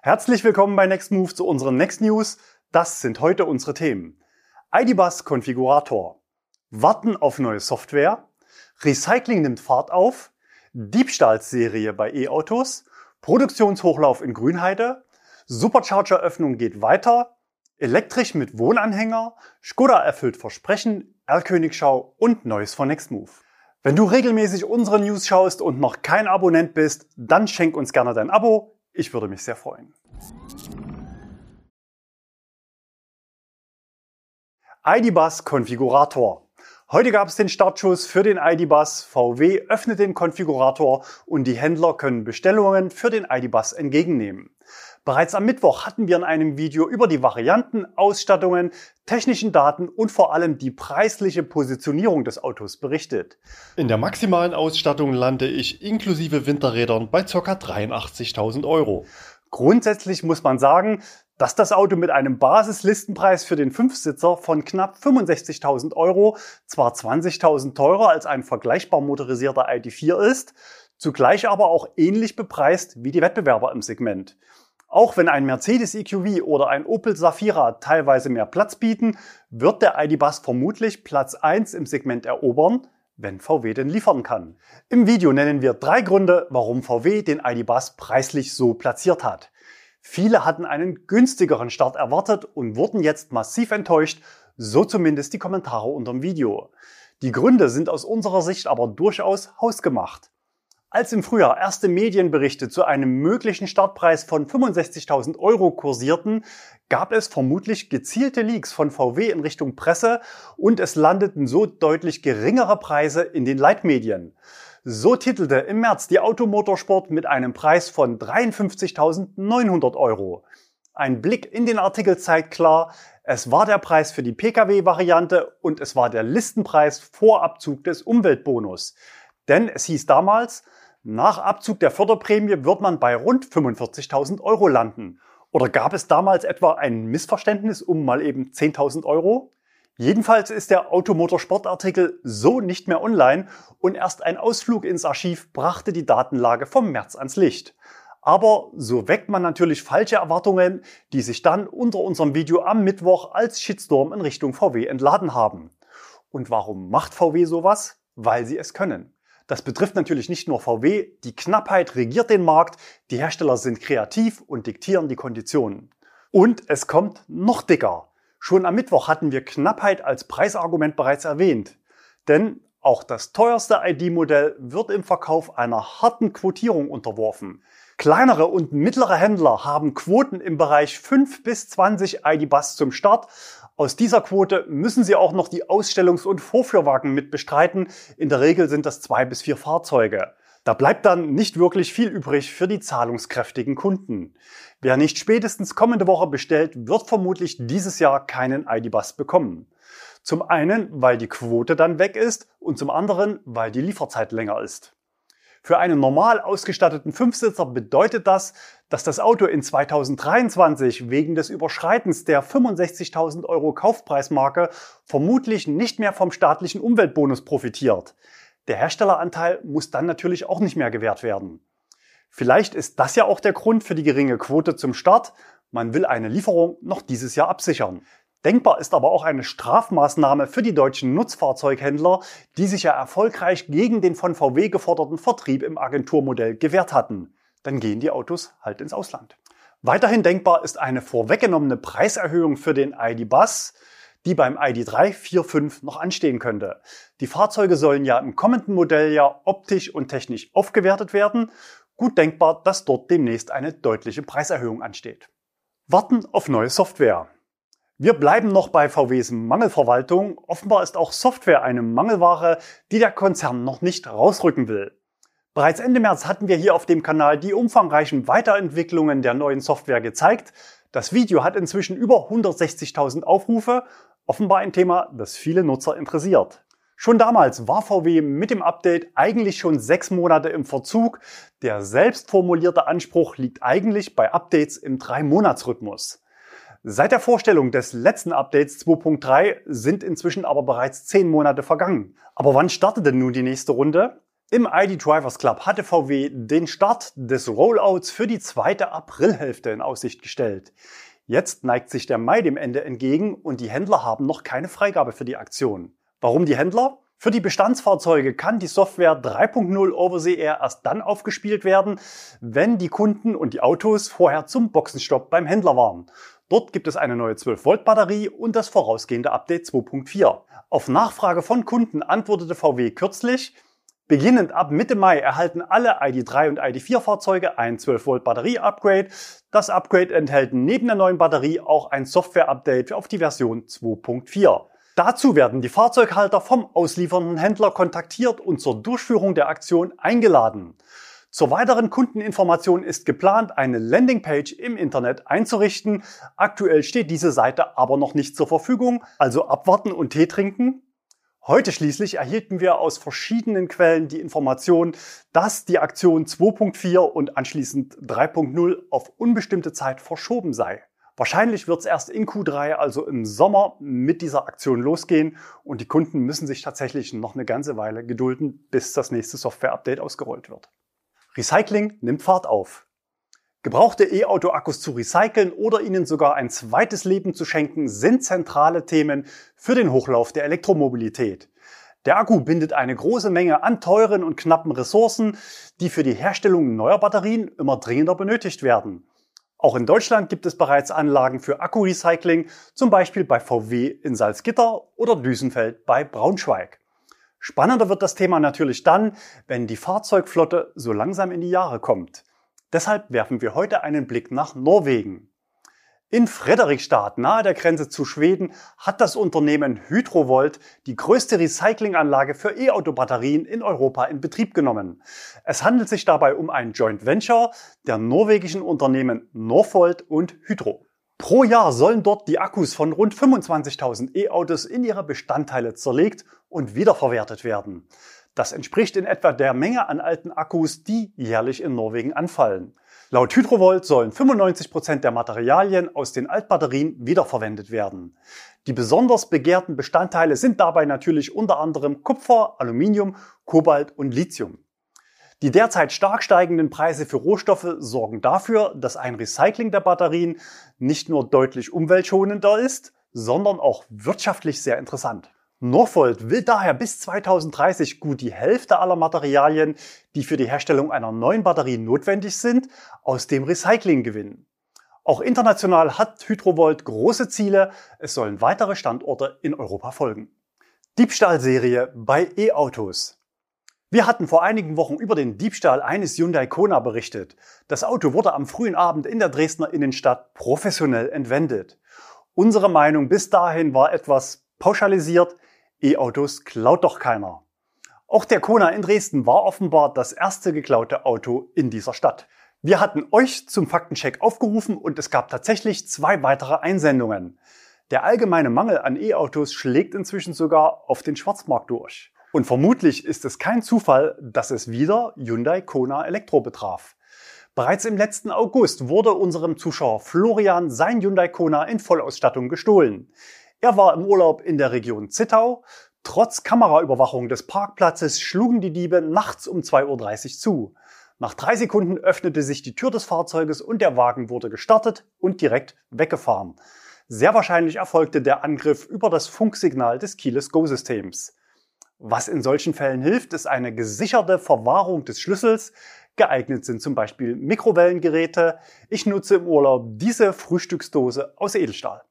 Herzlich willkommen bei Next Move zu unseren Next News. Das sind heute unsere Themen. IDBus Konfigurator. Warten auf neue Software. Recycling nimmt Fahrt auf. Diebstahlserie bei E-Autos. Produktionshochlauf in Grünheide. Supercharger-Öffnung geht weiter. Elektrisch mit Wohnanhänger. Skoda erfüllt Versprechen. R-Königschau und Neues von Nextmove. Wenn du regelmäßig unsere News schaust und noch kein Abonnent bist, dann schenk uns gerne dein Abo. Ich würde mich sehr freuen. ID-Bus Konfigurator. Heute gab es den Startschuss für den ID-Bus. VW öffnet den Konfigurator und die Händler können Bestellungen für den ID-Bus entgegennehmen. Bereits am Mittwoch hatten wir in einem Video über die Varianten, Ausstattungen, technischen Daten und vor allem die preisliche Positionierung des Autos berichtet. In der maximalen Ausstattung lande ich inklusive Winterrädern bei ca. 83.000 Euro. Grundsätzlich muss man sagen, dass das Auto mit einem Basislistenpreis für den Fünfsitzer von knapp 65.000 Euro zwar 20.000 teurer als ein vergleichbar motorisierter ID4 ist, zugleich aber auch ähnlich bepreist wie die Wettbewerber im Segment. Auch wenn ein Mercedes EQV oder ein Opel Safira teilweise mehr Platz bieten, wird der ID.Bus vermutlich Platz 1 im Segment erobern, wenn VW denn liefern kann. Im Video nennen wir drei Gründe, warum VW den ID.Bus preislich so platziert hat. Viele hatten einen günstigeren Start erwartet und wurden jetzt massiv enttäuscht, so zumindest die Kommentare unter dem Video. Die Gründe sind aus unserer Sicht aber durchaus hausgemacht. Als im Frühjahr erste Medienberichte zu einem möglichen Startpreis von 65.000 Euro kursierten, gab es vermutlich gezielte Leaks von VW in Richtung Presse und es landeten so deutlich geringere Preise in den Leitmedien. So titelte im März die Automotorsport mit einem Preis von 53.900 Euro. Ein Blick in den Artikel zeigt klar, es war der Preis für die Pkw-Variante und es war der Listenpreis vor Abzug des Umweltbonus. Denn es hieß damals, nach Abzug der Förderprämie wird man bei rund 45.000 Euro landen. Oder gab es damals etwa ein Missverständnis um mal eben 10.000 Euro? Jedenfalls ist der Automotorsportartikel so nicht mehr online und erst ein Ausflug ins Archiv brachte die Datenlage vom März ans Licht. Aber so weckt man natürlich falsche Erwartungen, die sich dann unter unserem Video am Mittwoch als Shitstorm in Richtung VW entladen haben. Und warum macht VW sowas? Weil sie es können. Das betrifft natürlich nicht nur VW, die Knappheit regiert den Markt, die Hersteller sind kreativ und diktieren die Konditionen. Und es kommt noch dicker. Schon am Mittwoch hatten wir Knappheit als Preisargument bereits erwähnt. Denn auch das teuerste ID-Modell wird im Verkauf einer harten Quotierung unterworfen. Kleinere und mittlere Händler haben Quoten im Bereich 5 bis 20 ID-Bus zum Start. Aus dieser Quote müssen sie auch noch die Ausstellungs- und Vorführwagen mit bestreiten. In der Regel sind das zwei bis vier Fahrzeuge. Da bleibt dann nicht wirklich viel übrig für die zahlungskräftigen Kunden. Wer nicht spätestens kommende Woche bestellt, wird vermutlich dieses Jahr keinen ID-Bus bekommen. Zum einen, weil die Quote dann weg ist und zum anderen, weil die Lieferzeit länger ist. Für einen normal ausgestatteten Fünfsitzer bedeutet das, dass das Auto in 2023 wegen des Überschreitens der 65.000 Euro Kaufpreismarke vermutlich nicht mehr vom staatlichen Umweltbonus profitiert. Der Herstelleranteil muss dann natürlich auch nicht mehr gewährt werden. Vielleicht ist das ja auch der Grund für die geringe Quote zum Start. Man will eine Lieferung noch dieses Jahr absichern. Denkbar ist aber auch eine Strafmaßnahme für die deutschen Nutzfahrzeughändler, die sich ja erfolgreich gegen den von VW geforderten Vertrieb im Agenturmodell gewehrt hatten. Dann gehen die Autos halt ins Ausland. Weiterhin denkbar ist eine vorweggenommene Preiserhöhung für den ID-Bus die beim ID3 4.5 noch anstehen könnte. Die Fahrzeuge sollen ja im kommenden Modelljahr optisch und technisch aufgewertet werden. Gut denkbar, dass dort demnächst eine deutliche Preiserhöhung ansteht. Warten auf neue Software. Wir bleiben noch bei VWs Mangelverwaltung. Offenbar ist auch Software eine Mangelware, die der Konzern noch nicht rausrücken will. Bereits Ende März hatten wir hier auf dem Kanal die umfangreichen Weiterentwicklungen der neuen Software gezeigt. Das Video hat inzwischen über 160.000 Aufrufe Offenbar ein Thema, das viele Nutzer interessiert. Schon damals war VW mit dem Update eigentlich schon sechs Monate im Verzug. Der selbst formulierte Anspruch liegt eigentlich bei Updates im Drei-Monats-Rhythmus. Seit der Vorstellung des letzten Updates 2.3 sind inzwischen aber bereits zehn Monate vergangen. Aber wann startet denn nun die nächste Runde? Im ID Drivers Club hatte VW den Start des Rollouts für die zweite Aprilhälfte in Aussicht gestellt. Jetzt neigt sich der Mai dem Ende entgegen und die Händler haben noch keine Freigabe für die Aktion. Warum die Händler? Für die Bestandsfahrzeuge kann die Software 3.0 Overseer erst dann aufgespielt werden, wenn die Kunden und die Autos vorher zum Boxenstopp beim Händler waren. Dort gibt es eine neue 12 Volt Batterie und das vorausgehende Update 2.4. Auf Nachfrage von Kunden antwortete VW kürzlich, Beginnend ab Mitte Mai erhalten alle ID3 und ID4 Fahrzeuge ein 12 Volt Batterie Upgrade. Das Upgrade enthält neben der neuen Batterie auch ein Software Update auf die Version 2.4. Dazu werden die Fahrzeughalter vom ausliefernden Händler kontaktiert und zur Durchführung der Aktion eingeladen. Zur weiteren Kundeninformation ist geplant, eine Landingpage im Internet einzurichten. Aktuell steht diese Seite aber noch nicht zur Verfügung, also abwarten und Tee trinken. Heute schließlich erhielten wir aus verschiedenen Quellen die Information, dass die Aktion 2.4 und anschließend 3.0 auf unbestimmte Zeit verschoben sei. Wahrscheinlich wird es erst in Q3, also im Sommer, mit dieser Aktion losgehen und die Kunden müssen sich tatsächlich noch eine ganze Weile gedulden, bis das nächste Software-Update ausgerollt wird. Recycling nimmt Fahrt auf. Gebrauchte E-Auto-Akkus zu recyceln oder ihnen sogar ein zweites Leben zu schenken, sind zentrale Themen für den Hochlauf der Elektromobilität. Der Akku bindet eine große Menge an teuren und knappen Ressourcen, die für die Herstellung neuer Batterien immer dringender benötigt werden. Auch in Deutschland gibt es bereits Anlagen für Akkurecycling, zum Beispiel bei VW in Salzgitter oder Düsenfeld bei Braunschweig. Spannender wird das Thema natürlich dann, wenn die Fahrzeugflotte so langsam in die Jahre kommt. Deshalb werfen wir heute einen Blick nach Norwegen. In Frederikstad, nahe der Grenze zu Schweden, hat das Unternehmen Hydrovolt die größte Recyclinganlage für E-Auto-Batterien in Europa in Betrieb genommen. Es handelt sich dabei um ein Joint Venture der norwegischen Unternehmen Norvolt und Hydro. Pro Jahr sollen dort die Akkus von rund 25.000 E-Autos in ihre Bestandteile zerlegt und wiederverwertet werden. Das entspricht in etwa der Menge an alten Akkus, die jährlich in Norwegen anfallen. Laut Hydrovolt sollen 95 Prozent der Materialien aus den Altbatterien wiederverwendet werden. Die besonders begehrten Bestandteile sind dabei natürlich unter anderem Kupfer, Aluminium, Kobalt und Lithium. Die derzeit stark steigenden Preise für Rohstoffe sorgen dafür, dass ein Recycling der Batterien nicht nur deutlich umweltschonender ist, sondern auch wirtschaftlich sehr interessant. Norvolt will daher bis 2030 gut die Hälfte aller Materialien, die für die Herstellung einer neuen Batterie notwendig sind, aus dem Recycling gewinnen. Auch international hat Hydrovolt große Ziele. Es sollen weitere Standorte in Europa folgen. Diebstahlserie bei E-Autos. Wir hatten vor einigen Wochen über den Diebstahl eines Hyundai Kona berichtet. Das Auto wurde am frühen Abend in der Dresdner Innenstadt professionell entwendet. Unsere Meinung bis dahin war etwas pauschalisiert. E-Autos klaut doch keiner. Auch der Kona in Dresden war offenbar das erste geklaute Auto in dieser Stadt. Wir hatten euch zum Faktencheck aufgerufen und es gab tatsächlich zwei weitere Einsendungen. Der allgemeine Mangel an E-Autos schlägt inzwischen sogar auf den Schwarzmarkt durch. Und vermutlich ist es kein Zufall, dass es wieder Hyundai Kona Elektro betraf. Bereits im letzten August wurde unserem Zuschauer Florian sein Hyundai Kona in Vollausstattung gestohlen. Er war im Urlaub in der Region Zittau. Trotz Kameraüberwachung des Parkplatzes schlugen die Diebe nachts um 2.30 Uhr zu. Nach drei Sekunden öffnete sich die Tür des Fahrzeuges und der Wagen wurde gestartet und direkt weggefahren. Sehr wahrscheinlich erfolgte der Angriff über das Funksignal des Keyless Go-Systems. Was in solchen Fällen hilft, ist eine gesicherte Verwahrung des Schlüssels. Geeignet sind zum Beispiel Mikrowellengeräte. Ich nutze im Urlaub diese Frühstücksdose aus Edelstahl.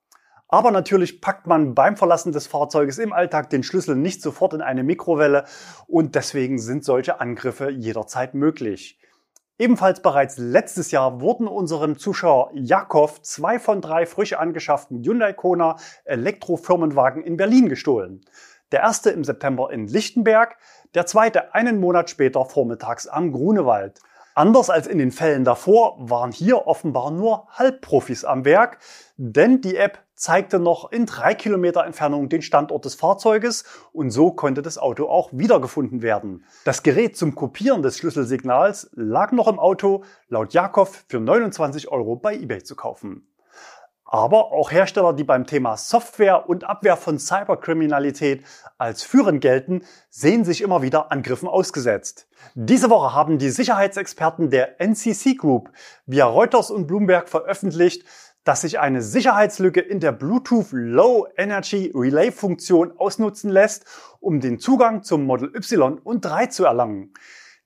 Aber natürlich packt man beim Verlassen des Fahrzeuges im Alltag den Schlüssel nicht sofort in eine Mikrowelle und deswegen sind solche Angriffe jederzeit möglich. Ebenfalls bereits letztes Jahr wurden unserem Zuschauer Jakov zwei von drei frisch angeschafften Hyundai Kona Elektrofirmenwagen in Berlin gestohlen. Der erste im September in Lichtenberg, der zweite einen Monat später vormittags am Grunewald. Anders als in den Fällen davor waren hier offenbar nur Halbprofis am Werk, denn die App zeigte noch in drei Kilometer Entfernung den Standort des Fahrzeuges und so konnte das Auto auch wiedergefunden werden. Das Gerät zum Kopieren des Schlüsselsignals lag noch im Auto, laut Jakov für 29 Euro bei eBay zu kaufen. Aber auch Hersteller, die beim Thema Software und Abwehr von Cyberkriminalität als führend gelten, sehen sich immer wieder Angriffen ausgesetzt. Diese Woche haben die Sicherheitsexperten der NCC Group via Reuters und Bloomberg veröffentlicht, dass sich eine Sicherheitslücke in der Bluetooth Low Energy Relay Funktion ausnutzen lässt, um den Zugang zum Model Y und 3 zu erlangen.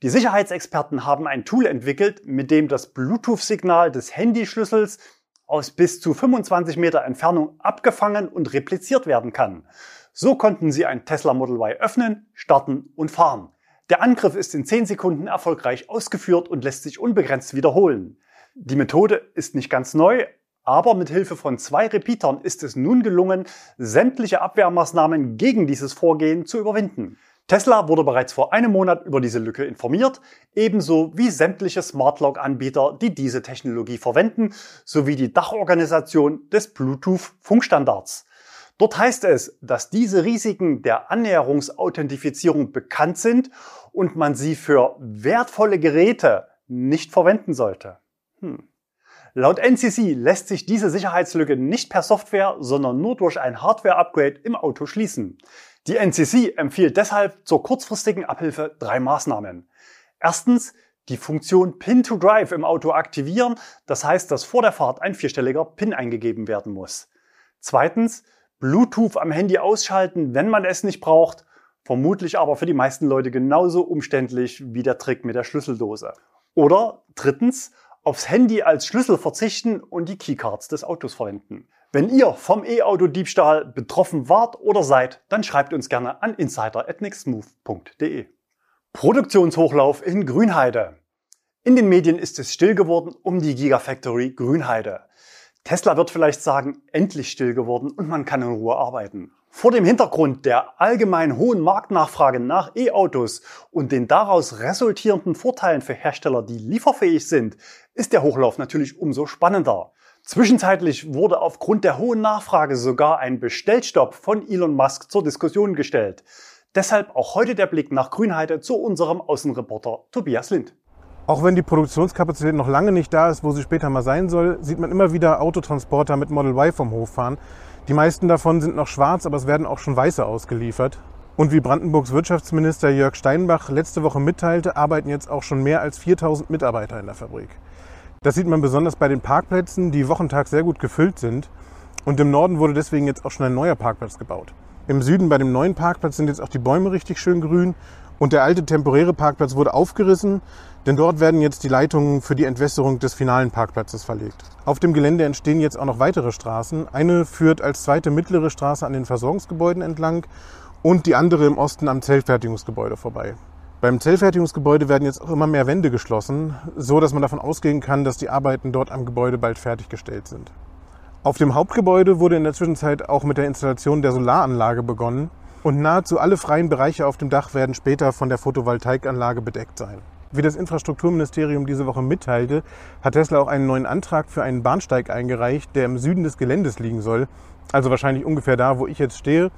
Die Sicherheitsexperten haben ein Tool entwickelt, mit dem das Bluetooth-Signal des Handyschlüssels aus bis zu 25 Meter Entfernung abgefangen und repliziert werden kann. So konnten sie ein Tesla Model Y öffnen, starten und fahren. Der Angriff ist in 10 Sekunden erfolgreich ausgeführt und lässt sich unbegrenzt wiederholen. Die Methode ist nicht ganz neu, aber mit Hilfe von zwei Repeatern ist es nun gelungen, sämtliche Abwehrmaßnahmen gegen dieses Vorgehen zu überwinden. Tesla wurde bereits vor einem Monat über diese Lücke informiert, ebenso wie sämtliche Smartlock-Anbieter, die diese Technologie verwenden, sowie die Dachorganisation des Bluetooth-Funkstandards. Dort heißt es, dass diese Risiken der Annäherungsauthentifizierung bekannt sind und man sie für wertvolle Geräte nicht verwenden sollte. Hm. Laut NCC lässt sich diese Sicherheitslücke nicht per Software, sondern nur durch ein Hardware-Upgrade im Auto schließen. Die NCC empfiehlt deshalb zur kurzfristigen Abhilfe drei Maßnahmen. Erstens, die Funktion Pin to Drive im Auto aktivieren, das heißt, dass vor der Fahrt ein vierstelliger PIN eingegeben werden muss. Zweitens, Bluetooth am Handy ausschalten, wenn man es nicht braucht, vermutlich aber für die meisten Leute genauso umständlich wie der Trick mit der Schlüsseldose. Oder drittens, aufs Handy als Schlüssel verzichten und die Keycards des Autos verwenden. Wenn ihr vom E-Auto-Diebstahl betroffen wart oder seid, dann schreibt uns gerne an insider@nextmove.de. Produktionshochlauf in Grünheide. In den Medien ist es still geworden um die Gigafactory Grünheide. Tesla wird vielleicht sagen, endlich still geworden und man kann in Ruhe arbeiten. Vor dem Hintergrund der allgemein hohen Marktnachfrage nach E-Autos und den daraus resultierenden Vorteilen für Hersteller, die lieferfähig sind, ist der Hochlauf natürlich umso spannender. Zwischenzeitlich wurde aufgrund der hohen Nachfrage sogar ein Bestellstopp von Elon Musk zur Diskussion gestellt. Deshalb auch heute der Blick nach Grünheide zu unserem Außenreporter Tobias Lind. Auch wenn die Produktionskapazität noch lange nicht da ist, wo sie später mal sein soll, sieht man immer wieder Autotransporter mit Model Y vom Hof fahren. Die meisten davon sind noch schwarz, aber es werden auch schon weiße ausgeliefert. Und wie Brandenburgs Wirtschaftsminister Jörg Steinbach letzte Woche mitteilte, arbeiten jetzt auch schon mehr als 4000 Mitarbeiter in der Fabrik. Das sieht man besonders bei den Parkplätzen, die wochentags sehr gut gefüllt sind. Und im Norden wurde deswegen jetzt auch schon ein neuer Parkplatz gebaut. Im Süden bei dem neuen Parkplatz sind jetzt auch die Bäume richtig schön grün. Und der alte temporäre Parkplatz wurde aufgerissen, denn dort werden jetzt die Leitungen für die Entwässerung des finalen Parkplatzes verlegt. Auf dem Gelände entstehen jetzt auch noch weitere Straßen. Eine führt als zweite mittlere Straße an den Versorgungsgebäuden entlang und die andere im Osten am Zellfertigungsgebäude vorbei. Beim Zellfertigungsgebäude werden jetzt auch immer mehr Wände geschlossen, so dass man davon ausgehen kann, dass die Arbeiten dort am Gebäude bald fertiggestellt sind. Auf dem Hauptgebäude wurde in der Zwischenzeit auch mit der Installation der Solaranlage begonnen und nahezu alle freien Bereiche auf dem Dach werden später von der Photovoltaikanlage bedeckt sein. Wie das Infrastrukturministerium diese Woche mitteilte, hat Tesla auch einen neuen Antrag für einen Bahnsteig eingereicht, der im Süden des Geländes liegen soll, also wahrscheinlich ungefähr da, wo ich jetzt stehe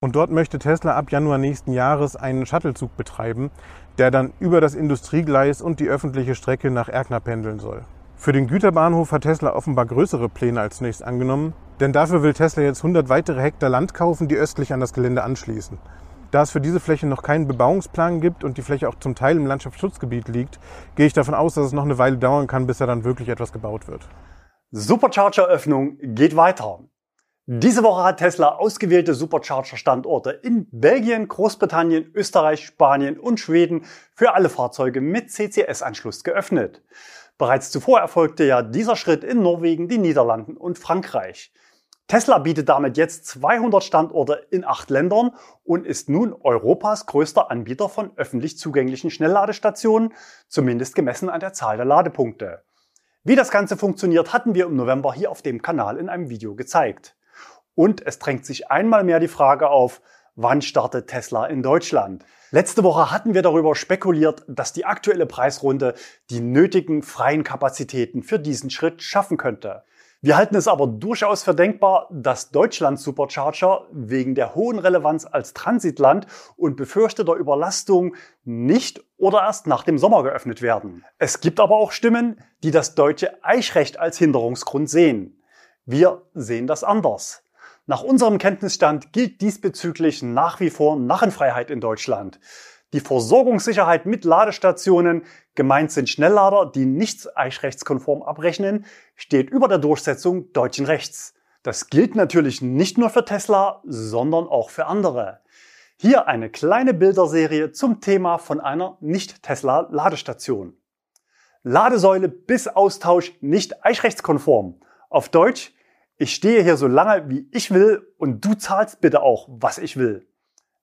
und dort möchte Tesla ab Januar nächsten Jahres einen Shuttlezug betreiben, der dann über das Industriegleis und die öffentliche Strecke nach Erkner pendeln soll. Für den Güterbahnhof hat Tesla offenbar größere Pläne als zunächst angenommen, denn dafür will Tesla jetzt 100 weitere Hektar Land kaufen, die östlich an das Gelände anschließen. Da es für diese Fläche noch keinen Bebauungsplan gibt und die Fläche auch zum Teil im Landschaftsschutzgebiet liegt, gehe ich davon aus, dass es noch eine Weile dauern kann, bis da dann wirklich etwas gebaut wird. Supercharger-Öffnung geht weiter. Diese Woche hat Tesla ausgewählte Supercharger-Standorte in Belgien, Großbritannien, Österreich, Spanien und Schweden für alle Fahrzeuge mit CCS-Anschluss geöffnet. Bereits zuvor erfolgte ja dieser Schritt in Norwegen, den Niederlanden und Frankreich. Tesla bietet damit jetzt 200 Standorte in acht Ländern und ist nun Europas größter Anbieter von öffentlich zugänglichen Schnellladestationen, zumindest gemessen an der Zahl der Ladepunkte. Wie das Ganze funktioniert, hatten wir im November hier auf dem Kanal in einem Video gezeigt. Und es drängt sich einmal mehr die Frage auf, wann startet Tesla in Deutschland? Letzte Woche hatten wir darüber spekuliert, dass die aktuelle Preisrunde die nötigen freien Kapazitäten für diesen Schritt schaffen könnte. Wir halten es aber durchaus für denkbar, dass Deutschland Supercharger wegen der hohen Relevanz als Transitland und befürchteter Überlastung nicht oder erst nach dem Sommer geöffnet werden. Es gibt aber auch Stimmen, die das deutsche Eichrecht als Hinderungsgrund sehen. Wir sehen das anders. Nach unserem Kenntnisstand gilt diesbezüglich nach wie vor Narrenfreiheit in Deutschland. Die Versorgungssicherheit mit Ladestationen, gemeint sind Schnelllader, die nichts eichrechtskonform abrechnen, steht über der Durchsetzung deutschen Rechts. Das gilt natürlich nicht nur für Tesla, sondern auch für andere. Hier eine kleine Bilderserie zum Thema von einer Nicht-Tesla-Ladestation. Ladesäule bis Austausch nicht eichrechtskonform. Auf Deutsch, ich stehe hier so lange, wie ich will und du zahlst bitte auch, was ich will.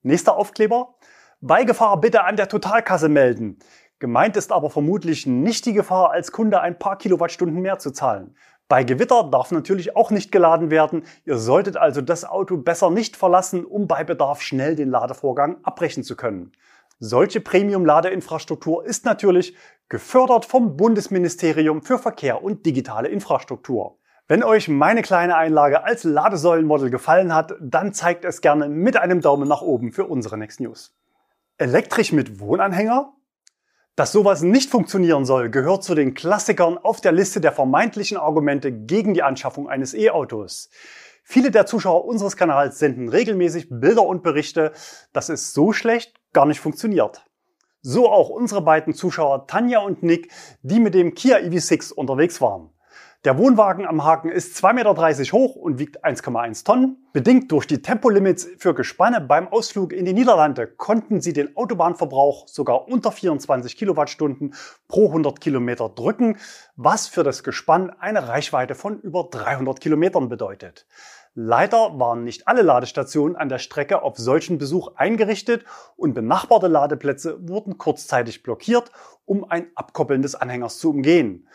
Nächster Aufkleber. Bei Gefahr bitte an der Totalkasse melden. Gemeint ist aber vermutlich nicht die Gefahr, als Kunde ein paar Kilowattstunden mehr zu zahlen. Bei Gewitter darf natürlich auch nicht geladen werden. Ihr solltet also das Auto besser nicht verlassen, um bei Bedarf schnell den Ladevorgang abbrechen zu können. Solche Premium-Ladeinfrastruktur ist natürlich gefördert vom Bundesministerium für Verkehr und digitale Infrastruktur. Wenn euch meine kleine Einlage als Ladesäulenmodel gefallen hat, dann zeigt es gerne mit einem Daumen nach oben für unsere Next News. Elektrisch mit Wohnanhänger? Dass sowas nicht funktionieren soll, gehört zu den Klassikern auf der Liste der vermeintlichen Argumente gegen die Anschaffung eines E-Autos. Viele der Zuschauer unseres Kanals senden regelmäßig Bilder und Berichte, dass es so schlecht gar nicht funktioniert. So auch unsere beiden Zuschauer Tanja und Nick, die mit dem Kia EV6 unterwegs waren. Der Wohnwagen am Haken ist 2,30 Meter hoch und wiegt 1,1 Tonnen. Bedingt durch die Tempolimits für Gespanne beim Ausflug in die Niederlande konnten sie den Autobahnverbrauch sogar unter 24 Kilowattstunden pro 100 Kilometer drücken, was für das Gespann eine Reichweite von über 300 Kilometern bedeutet. Leider waren nicht alle Ladestationen an der Strecke auf solchen Besuch eingerichtet und benachbarte Ladeplätze wurden kurzzeitig blockiert, um ein Abkoppeln des Anhängers zu umgehen.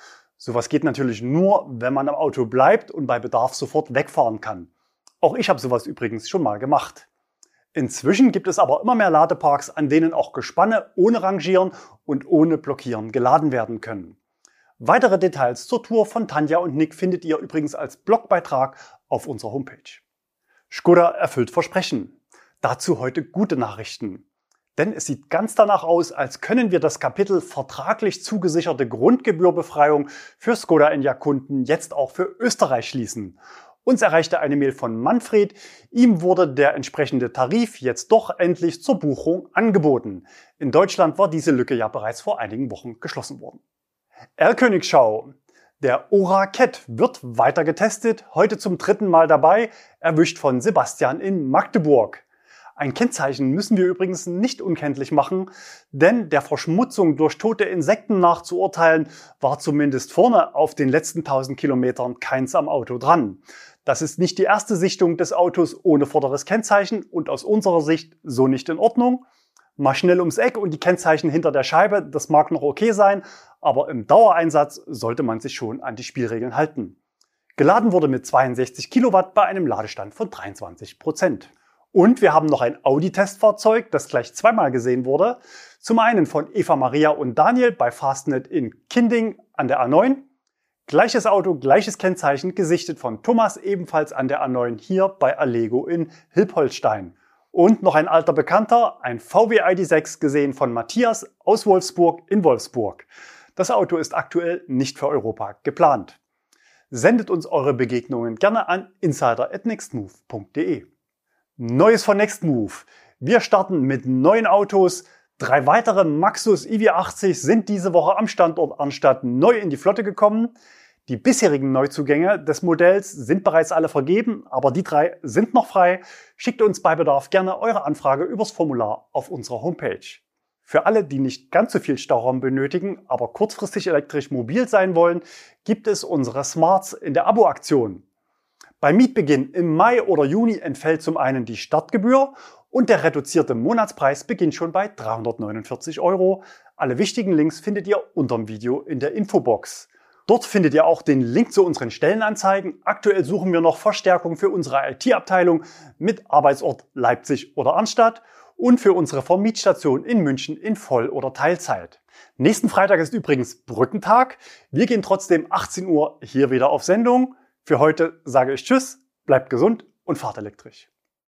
Sowas geht natürlich nur, wenn man am Auto bleibt und bei Bedarf sofort wegfahren kann. Auch ich habe sowas übrigens schon mal gemacht. Inzwischen gibt es aber immer mehr Ladeparks, an denen auch Gespanne ohne Rangieren und ohne Blockieren geladen werden können. Weitere Details zur Tour von Tanja und Nick findet ihr übrigens als Blogbeitrag auf unserer Homepage. Skoda erfüllt Versprechen. Dazu heute gute Nachrichten. Denn es sieht ganz danach aus, als können wir das Kapitel vertraglich zugesicherte Grundgebührbefreiung für Skoda Enyaq Kunden jetzt auch für Österreich schließen. Uns erreichte eine Mail von Manfred. Ihm wurde der entsprechende Tarif jetzt doch endlich zur Buchung angeboten. In Deutschland war diese Lücke ja bereits vor einigen Wochen geschlossen worden. Erlkönigschau. Der Ora Cat wird weiter getestet, heute zum dritten Mal dabei, erwischt von Sebastian in Magdeburg. Ein Kennzeichen müssen wir übrigens nicht unkenntlich machen, denn der Verschmutzung durch tote Insekten nachzuurteilen, war zumindest vorne auf den letzten 1000 Kilometern keins am Auto dran. Das ist nicht die erste Sichtung des Autos ohne vorderes Kennzeichen und aus unserer Sicht so nicht in Ordnung. Mal schnell ums Eck und die Kennzeichen hinter der Scheibe, das mag noch okay sein, aber im Dauereinsatz sollte man sich schon an die Spielregeln halten. Geladen wurde mit 62 Kilowatt bei einem Ladestand von 23 Prozent. Und wir haben noch ein Audi-Testfahrzeug, das gleich zweimal gesehen wurde. Zum einen von Eva Maria und Daniel bei Fastnet in Kinding an der A9. Gleiches Auto, gleiches Kennzeichen, gesichtet von Thomas ebenfalls an der A9 hier bei Allego in Hilpoltstein. Und noch ein alter Bekannter, ein VW ID6 gesehen von Matthias aus Wolfsburg in Wolfsburg. Das Auto ist aktuell nicht für Europa geplant. Sendet uns eure Begegnungen gerne an insider@nextmove.de. Neues von Nextmove. Wir starten mit neuen Autos. Drei weitere Maxus EV80 sind diese Woche am Standort Arnstadt neu in die Flotte gekommen. Die bisherigen Neuzugänge des Modells sind bereits alle vergeben, aber die drei sind noch frei. Schickt uns bei Bedarf gerne eure Anfrage übers Formular auf unserer Homepage. Für alle, die nicht ganz so viel Stauraum benötigen, aber kurzfristig elektrisch mobil sein wollen, gibt es unsere Smarts in der Abo-Aktion. Beim Mietbeginn im Mai oder Juni entfällt zum einen die Startgebühr und der reduzierte Monatspreis beginnt schon bei 349 Euro. Alle wichtigen Links findet ihr unterm Video in der Infobox. Dort findet ihr auch den Link zu unseren Stellenanzeigen. Aktuell suchen wir noch Verstärkung für unsere IT-Abteilung mit Arbeitsort Leipzig oder Arnstadt und für unsere Vermietstation in München in Voll- oder Teilzeit. Nächsten Freitag ist übrigens Brückentag. Wir gehen trotzdem 18 Uhr hier wieder auf Sendung. Für heute sage ich Tschüss, bleibt gesund und fahrt elektrisch.